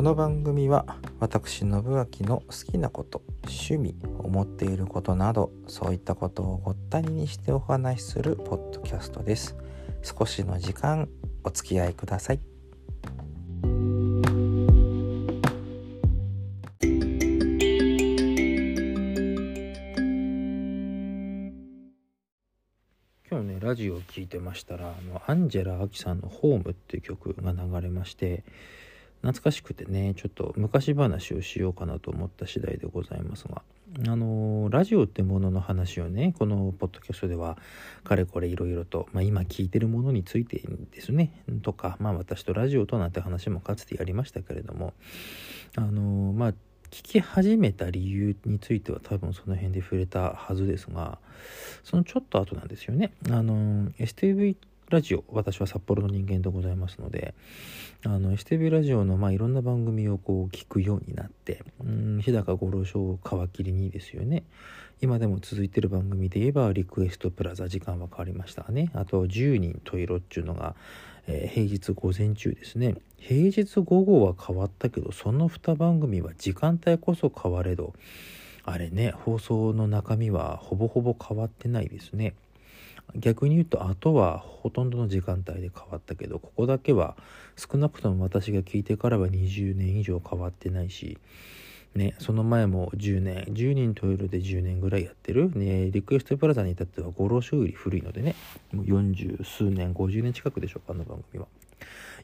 この番組は私信明の好きなこと趣味思っていることなどそういったことをごったににしてお話しするポッドキャストです。少しの時間お付き合いください。今日ねラジオを聴いてましたらあのアンジェラ・アキさんの「ホーム」っていう曲が流れまして懐かしくてねちょっと昔話をしようかなと思った次第でございますが。あのラジオってものの話をねこのポッドキャストではかれこれいろいろと、まあ、今聞いてるものについてですねとか、まあ、私とラジオとなんて話もかつてやりましたけれどもあのまあ聞き始めた理由については多分その辺で触れたはずですがそのちょっと後なんですよね。あの STV ラジオ私は札幌の人間でございますのであの STV ラジオのまあいろんな番組をこう聞くようになってうん日高五郎賞を皮切りにですよね。今でも続いてる番組で言えばリクエストプラザ時間は変わりましたね。あと10人トイロっていうのが、えー、平日午前中ですね。平日午後は変わったけどその2番組は時間帯こそ変われどあれね放送の中身はほぼほぼ変わってないですね。逆に言うとあとはほとんどの時間帯で変わったけどここだけは少なくとも私が聞いてからは20年以上変わってないしね、その前も10年10人トイレで10年ぐらいやってる、ね、リクエストプラザに至っては五郎賞より古いのでねもう40数年50年近くでしょうかあの番組は。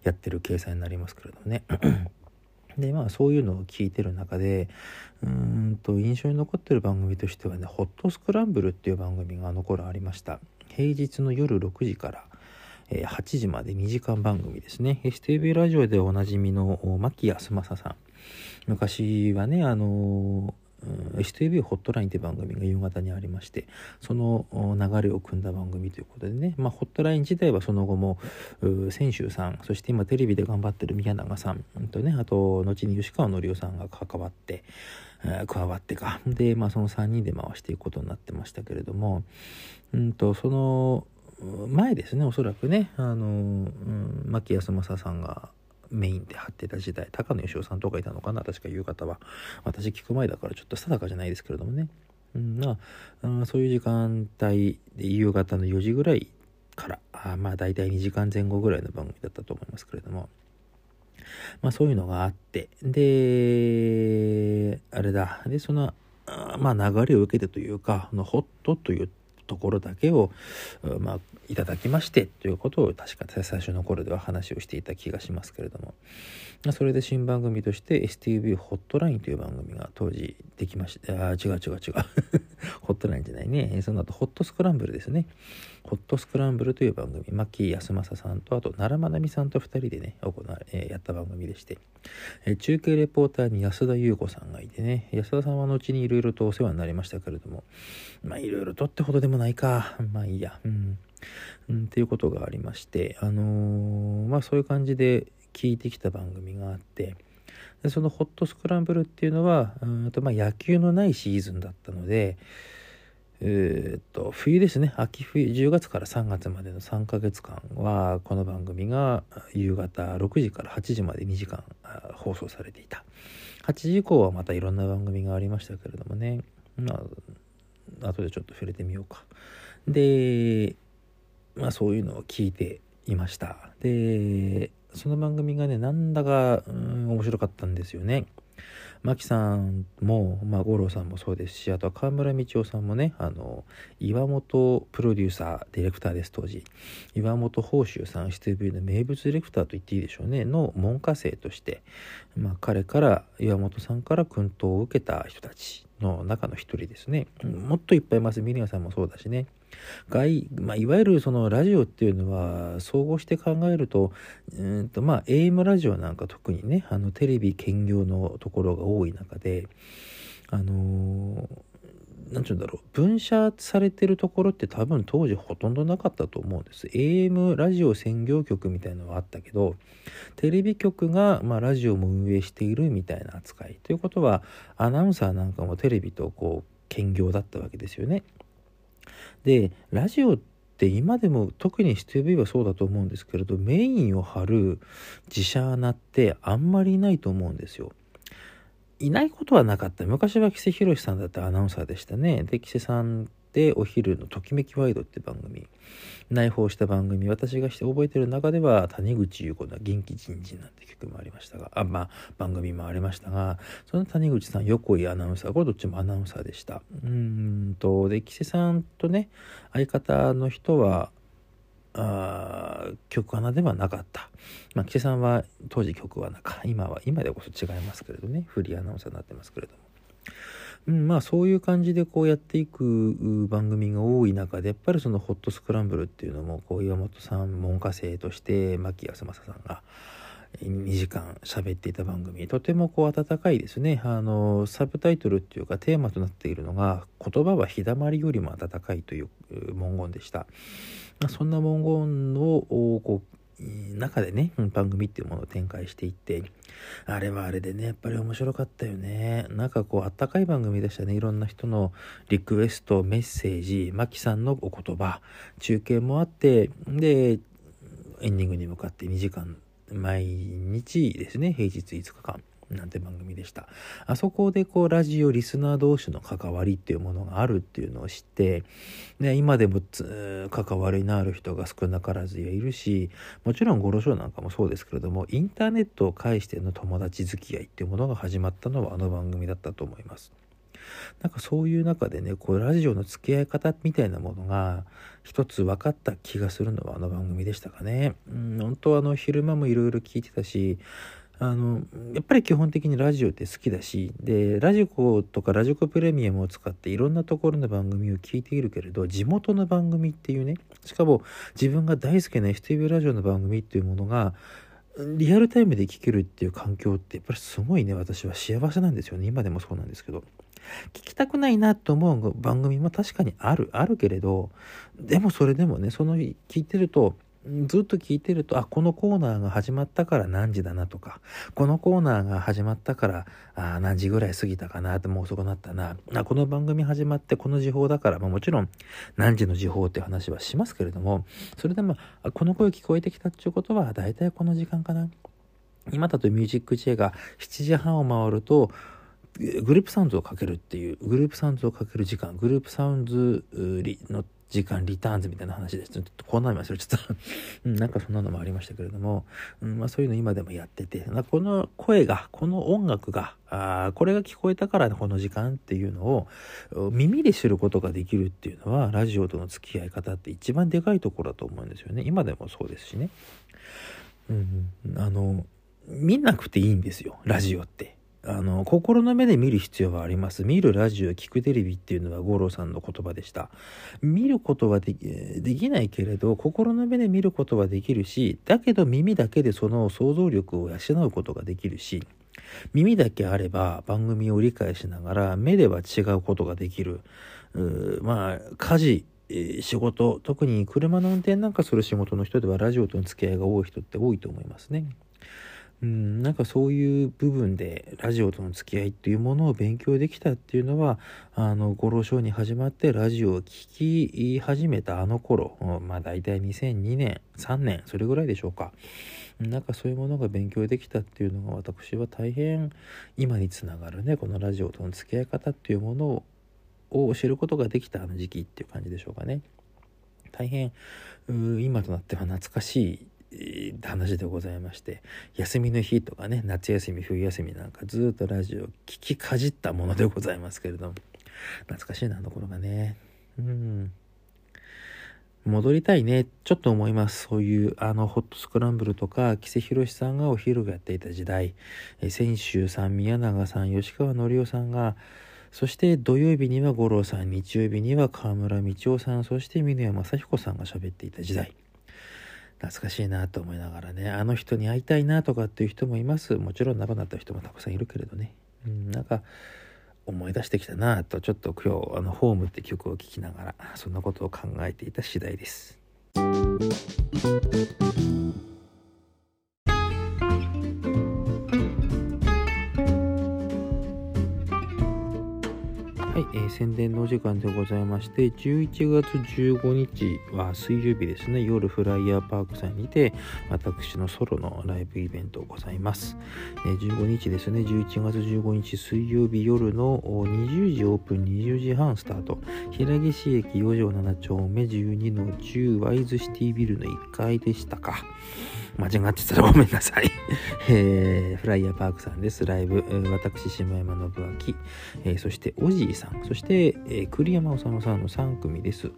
やってる計算になりますけれどもね。でまあそういうのを聞いてる中でうんと印象に残ってる番組としてはね「ホットスクランブル」っていう番組があの頃ありました。平日の夜6時から8時まで2時間番組ですね。STV ラジオでおなじみの牧安正さん。昔はねあの STV ホットラインという番組が夕方にありましてその流れを組んだ番組ということでね、まあ、ホットライン自体はその後も泉州さんそして今テレビで頑張ってる宮永さんとねあと後に吉川のりおさんが関わって加わってか。で、まあ、その3人で回していくことになってましたけれども、うんと、その前ですねおそらくねあの、うん、牧安正さんがメインで張ってた時代高野義雄さんとかいたのかな？確か夕方は。私聞く前だからちょっと定かじゃないですけれどもね、うんまあ、そういう時間帯で夕方の4時ぐらいからあまあ大体2時間前後ぐらいの番組だったと思いますけれども。まあそういうのがあって、で、あれだ、で、その、まあ流れを受けてというか、のホットというところだけを、まあ、いただきましてということを確か最初の頃では話をしていた気がしますけれども。それで新番組として STV ホットラインという番組が当時できましたあ違う違う違う。ホットラインじゃないね。その後ホットスクランブルですね。ホットスクランブルという番組。牧安正さんとあと奈良まなみさんと2人でね行われ、え、やった番組でして、えー、中継レポーターに安田優子さんがいてね。安田さんは後にいろいろとお世話になりましたけれども。まあいろいろとってほどでもないか。まあいいや。うん。うん、っていうことがありまして。あのー、まあそういう感じで聞いてきた番組があって。でそのホットスクランブルっていうのはうんとまあ野球のないシーズンだったのでえー、っと冬ですね。秋冬10月から3月までの3ヶ月間はこの番組が夕方6時から8時まで2時間放送されていた。8時以降はまたいろんな番組がありましたけれどもね。まあ後でちょっと触れてみようか。でまあそういうのを聞いていました。でその番組がねなんだか、うん、面白かったんですよね。牧さんも、まあ、五郎さんもそうですしあとは河村道夫さんもねあの岩本プロデューサーディレクターです当時。岩本宝州さん STV の名物ディレクターと言っていいでしょうね。の門下生として、まあ、彼から岩本さんから薫陶を受けた人たち。の中の一人ですね。もっといっぱいいます。ミリアさんもそうだしね。外、まあ、いわゆるそのラジオっていうのは総合して考えるとうんとまあ AM ラジオなんか特にねあのテレビ兼業のところが多い中であの何て言うんだろう。分社されてるところって多分当時ほとんどなかったと思うんです。AM ラジオ専業局みたいなのはあったけどテレビ局が、まあ、ラジオも運営しているみたいな扱い。ということはアナウンサーなんかもテレビとこう兼業だったわけですよね。でラジオって今でも特に STV はそうだと思うんですけれどメインを張る自社アナってあんまりないと思うんですよ。いないことはなかった。昔は木瀬宏さんだったアナウンサーでしたね。で、木瀬さんでお昼の「ときめきワイド」って番組。内包した番組。私がして覚えてる中では谷口優子の「元気人事」なんて曲もありましたが。あまあ番組もありましたが。その谷口さん横井アナウンサー。これどっちもアナウンサーでした。うんとで木瀬さんとね相方の人はあ曲穴ではなかった。まあ、木瀬さんは当時曲穴か。今は、今でこそ違いますけれどね。フリーアナウンサーになってますけれども。うん、まあそういう感じでこうやっていく番組が多い中でやっぱりそのホットスクランブルっていうのもこう岩本さん門下生として牧康政さんが2時間喋っていた番組とてもこう温かいですねあのサブタイトルっていうかテーマとなっているのが「言葉は日だまりよりも温かい」という文言でしたまそんな文言をこう中でね、番組っていうものを展開していって、あれはあれでね、やっぱり面白かったよね。なんかこう、あったかい番組でしたね。いろんな人のリクエスト、メッセージ、マキさんのお言葉、中継もあって、で、エンディングに向かって2時間、毎日ですね、平日5日間。なんて番組でした。あそこでこうラジオリスナー同士の関わりっていうものがあるっていうのを知って、ね、今でも関わりのある人が少なからずいるし、もちろんゴロショーなんかもそうですけれども、インターネットを介しての友達付き合いっていうものが始まったのはあの番組だったと思います。なんかそういう中でね、こうラジオの付き合い方みたいなものが一つ分かった気がするのはあの番組でしたかね。うん、本当あの昼間もいろいろ聞いてたし、あのやっぱり基本的にラジオって好きだしでラジコとかラジコプレミアムを使っていろんなところの番組を聞いているけれど地元の番組っていうねしかも自分が大好きな FTV ラジオの番組っていうものがリアルタイムで聞けるっていう環境ってやっぱりすごいね私は幸せなんですよね。今でもそうなんですけど。聞きたくないなと思う番組も確かにあるあるけれどでもそれでもねその聞いてるとずっと聞いてると、あ、このコーナーが始まったから何時だなとか、このコーナーが始まったから、あ何時ぐらい過ぎたかなってもう遅くなったな。あこの番組始まってこの時報だから、まあ、もちろん何時の時報って話はしますけれども、それでも、この声聞こえてきたっていうことは、だいたいこの時間かな。今だとミュージックチェが7時半を回ると、グループサウンズをかけるっていう、グループサウンズをかける時間、グループサウンズの時間リターンズみたいな話です。ちょっとこんなの忘れちゃった。うん、なんかそんなのもありましたけれども、うんまあ、そういうの今でもやってて、この声が、この音楽が、あこれが聞こえたからこの時間っていうのを耳で知ることができるっていうのは、ラジオとの付き合い方って一番でかいところだと思うんですよね。今でもそうですしね。うん、あの、見なくていいんですよ、ラジオって。あの心の目で見る必要はあります。見るラジオ聞くテレビっていうのは五郎さんの言葉でした。見ることはできないけれど心の目で見ることはできるしだけど耳だけでその想像力を養うことができるし耳だけあれば番組を理解しながら目では違うことができる。まあ家事仕事特に車の運転なんかする仕事の人ではラジオとの付き合いが多い人って多いと思いますね。うん、なんかそういう部分でラジオとの付き合いっていうものを勉強できたっていうのはあの五郎賞に始まってラジオを聴き始めたあの頃まあ大体2002年3年それぐらいでしょうか。なんかそういうものが勉強できたっていうのが私は大変今につながるねこのラジオとの付き合い方っていうものを知ることができたあの時期っていう感じでしょうかね。大変今となっては懐かしい話でございまして休みの日とかね夏休み冬休みなんかずっとラジオ聴きかじったものでございますけれども。懐かしいなあの頃がね。うん。戻りたいね。ちょっと思います。そういうあのホットスクランブルとか木瀬宏さんがお昼をやっていた時代。泉州さん宮永さん吉川紀夫さんがそして土曜日には五郎さん日曜日には河村道夫さんそして峰山雅彦さんが喋っていた時代。懐かしいなと思いながらねあの人に会いたいなとかっていう人もいますもちろん亡くなった人もたくさんいるけれどね、うん、なんか思い出してきたなとちょっと今日あの「ホームって曲を聴きながらそんなことを考えていた次第です。えー、宣伝のお時間でございまして11月15日は水曜日ですね。夜フライヤーパークさんにて私のソロのライブイベントございます、えー、15日ですね。11月15日水曜日夜の20時オープン20時半スタート。平岸駅4条7丁目12の10ワイズシティビルの1階でしたか。間違ってたらごめんなさい。えー、フライヤーパークさんです。ライブ。私、下山信明、えー、そして、おじいさん、そして、えー、栗山治さんの3組です。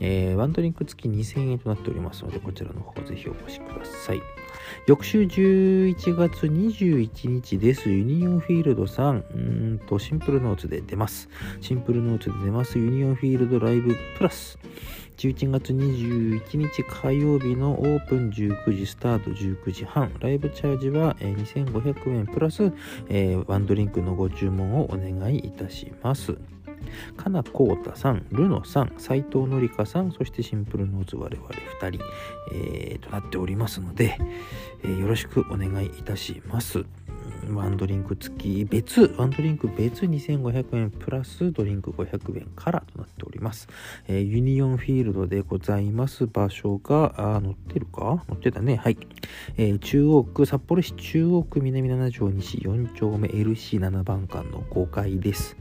えー、ワンドリンク付き2000円となっておりますので、こちらの方ぜひお越しください。翌週11月21日です。ユニオンフィールドさん、うんとシンプルノーツで出ます。シンプルノーツで出ます。ユニオンフィールドライブプラス。11月21日火曜日のオープン19時スタート19時半ライブチャージは2500円プラス、えー、ワンドリンクのご注文をお願いいたします。かなこうたさん、るのさん、斉藤のりかさん、そしてシンプルノーツ我々2人、えー、となっておりますので、えー、よろしくお願いいたします。ワンドリンク付き別、ワンドリンク別2500円プラスドリンク500円からとなっております。えー、ユニオンフィールドでございます場所が、あ、載ってるか？載ってたね。はい。えー、中央区、札幌市中央区南7条西4丁目 LC7 番館の5階です。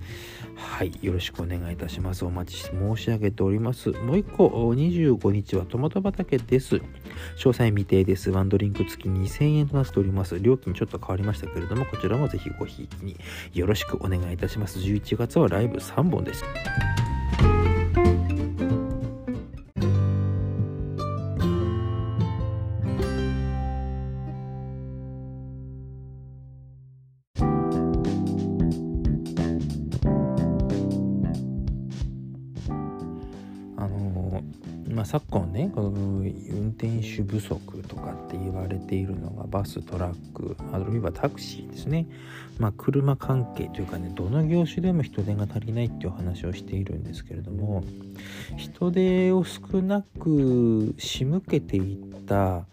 はい。よろしくお願いいたします。お待ちして申し上げております。もう一個、25日はトマト畑です。詳細未定です。ワンドリンク付き2000円となっております。料金ちょっと変わりましたけれども、こちらもぜひごひいきによろしくお願いいたします。11月はライブ3本です。昨今ねこの運転手不足とかって言われているのがバストラックあるいはタクシーですね、まあ、車関係というかねどの業種でも人手が足りないっていう話をしているんですけれども人手を少なく仕向けていった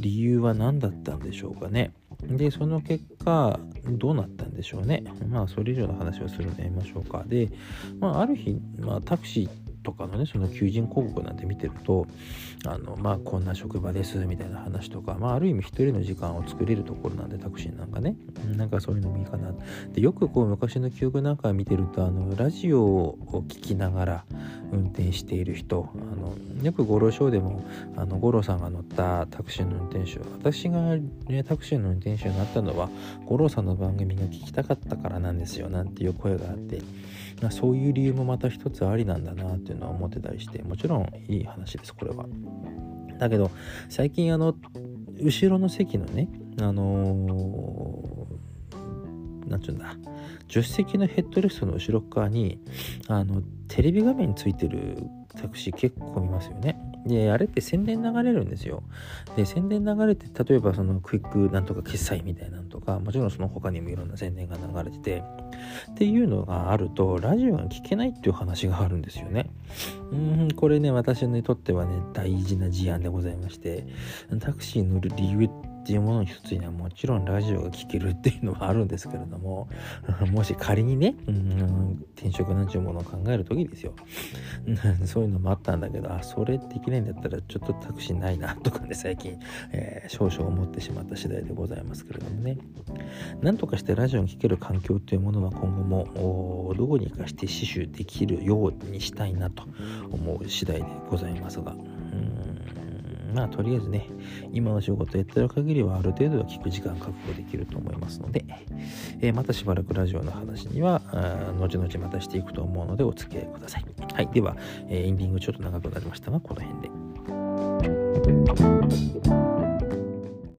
理由は何だったんでしょうかねで、その結果、どうなったんでしょうね。まあ、それ以上の話をするのやめましょうか。で、まあ、ある日、まあ、タクシーとかのねその求人広告なんて見てるとあのまあこんな職場ですみたいな話とか、まあ、ある意味一人の時間を作れるところなんでタクシーなんかね。なんかそういうのもいいかな。でよくこう昔の記憶なんか見てるとあのラジオを聴きながら運転している人あのよく五郎ショーでもあの五郎さんが乗ったタクシーの運転手私が、ね、タクシーの運転手になったのは五郎さんの番組が聞きたかったからなんですよなんていう声があって。まあ、そういう理由もまた一つありなんだなっていうのは思ってたりしてもちろんいい話ですこれは。だけど最近あの後ろの席のねあのー、なんちゅうんだ助手席のヘッドレストの後ろ側にあのテレビ画面についてるタクシー結構見ますよね。で、あれって宣伝流れるんですよ。で、宣伝流れて、例えばそのクイックなんとか決済みたいなのとか、もちろんその他にもいろんな宣伝が流れてて、っていうのがあると、ラジオが聞けないっていう話があるんですよね。うん、これね、私にとってはね、大事な事案でございまして、タクシー乗る理由ってっていうものの一つにはもちろんラジオが聴けるっていうのはあるんですけれども もし仮にね、うん、転職なんちゅうものを考える時ですよ そういうのもあったんだけどあそれできないんだったらちょっとタクシーないなとかね最近、えー、少々思ってしまった次第でございますけれどもねなんとかしてラジオに聴ける環境というものは今後もどうにかして死守できるようにしたいなと思う次第でございますが。うんまあとりあえずね今の仕事やってる限りはある程度は聞く時間確保できると思いますので、えー、またしばらくラジオの話には後々またしていくと思うのでお付き合いください。はい。では、えー、エンディングちょっと長くなりましたがこの辺で。